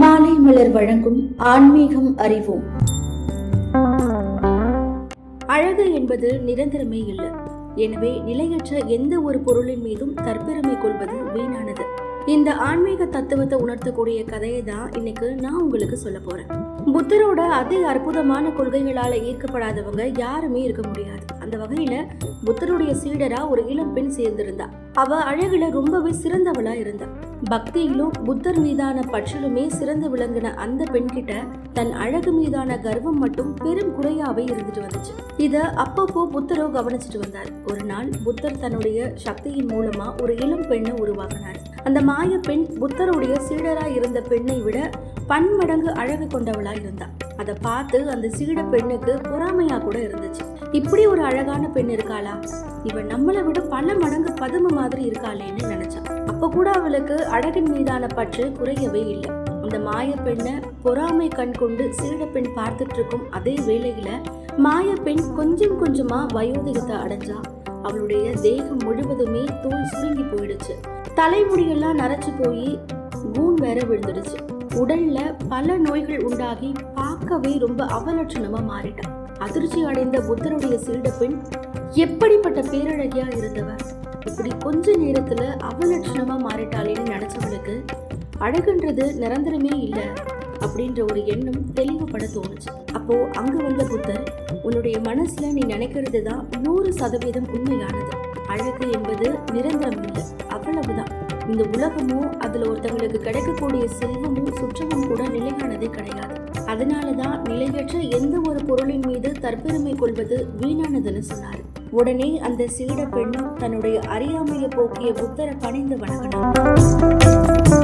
மாலை மலர் வழங்கும் ஆன்மீகம் அறிவோம். அழகு என்பது நிரந்தரமே இல்லை. எனவே நிலையற்ற எந்த ஒரு பொருளின் மீதும் தற்பெருமை கொள்வது வீணானது. இந்த ஆன்மீக தத்துவத்தை உணர்த்தக்கூடிய கதையை தான் இன்னைக்கு நான் உங்களுக்கு சொல்ல போறேன். புத்தரோட அதி அற்புதமான கொள்கைகளால ஈர்க்கப்படாதவங்க யாருமே இருக்க முடியாது. அந்த வகையில புத்தருடைய சீடரா ஒரு இளம் பெண் சேர்ந்திருந்தா. அவ அழகுல ரொம்பவே சிறந்தவளா இருந்தா. பக்தியிலும் புத்தர் மீதான பற்றிலுமே சிறந்து விளங்கின அந்த பெண்கிட்ட தன் அழகு மீதான கர்வம் மட்டும் பெரும் குறையாவே இருந்துட்டு வந்துச்சு. இத அப்பப்போ புத்தரோ கவனிச்சுட்டு வந்தார். ஒரு நாள் புத்தர் தன்னுடைய சக்தியின் மூலமா ஒரு இளம் பெண்ணை உருவாக்கினார். அந்த மாய பெண் புத்தருடைய சீடராய் இருந்த பெண்ணை விட பன்மடங்கு அழகு கொண்டவளாய் இருந்தா அதை பார்த்து அந்த சீட பெண்ணுக்கு பொறாமையா கூட இருந்துச்சு. இப்படி ஒரு அழகான பெண் இருக்காளா? இவன் நம்மளை விட பல மடங்கு பதும மாதிரி இருக்காளேன்னு நினைச்சான். அப்ப கூட அவளுக்கு அழகின் மீதான பற்று குறையவே இல்லை. அந்த மாய பெண்ணை பொறாமை கண் கொண்டு சீட பெண் பார்த்துட்டு இருக்கும் அதே வேளையில மாய பெண் கொஞ்சம் கொஞ்சமா வயோதிகத்தை அடைஞ்சா. அவளுடைய தேகம் முழுவதுமே தோல் சுருங்கி போயிடுச்சு. தலைமுடியெல்லாம் நரைச்சு போய் கூண் வேற விழுந்துடுச்சு. உடல்ல பல நோய்கள் உண்டாகி பார்க்கவே ரொம்ப அவலட்சணமா மாறிட்டான் அதிர்ச்சி அடைந்த புத்தருடைய சீட பெண் எப்படிப்பட்ட பேரழகியா இருந்தவ? இப்படி கொஞ்ச நேரத்துல அவலட்சணமா மாறிட்டாளேன்னு நினைச்சவளுக்கு அழகுன்றது நிரந்தரமே இல்ல. அப்படின்ற ஒரு எண்ணம் தெளிவுபட தோணுச்சு. அப்போ அங்க வந்த புத்தர் உன்னுடைய மனசுல நீ நினைக்கிறது தான் நூறு சதவீதம் உண்மையானது. அழகு என்பது நிரந்தரம் இல்லை. அவ்வளவுதான். இந்த உலகமும் அதுல ஒருத்தவங்களுக்கு கிடைக்கக்கூடிய செல்வமும் சுற்றமும் கூட நிலையானதே கிடையாது. அதனாலதான் நிலையற்ற எந்த ஒரு பொருளின் மீது தற்பெருமை கொள்வது வீணானதுன்னு சொன்னாரு. உடனே அந்த சீட பெண்ணும் தன்னுடைய அறியாமையை போக்கிய புத்தரை பணிந்து வணங்கினார்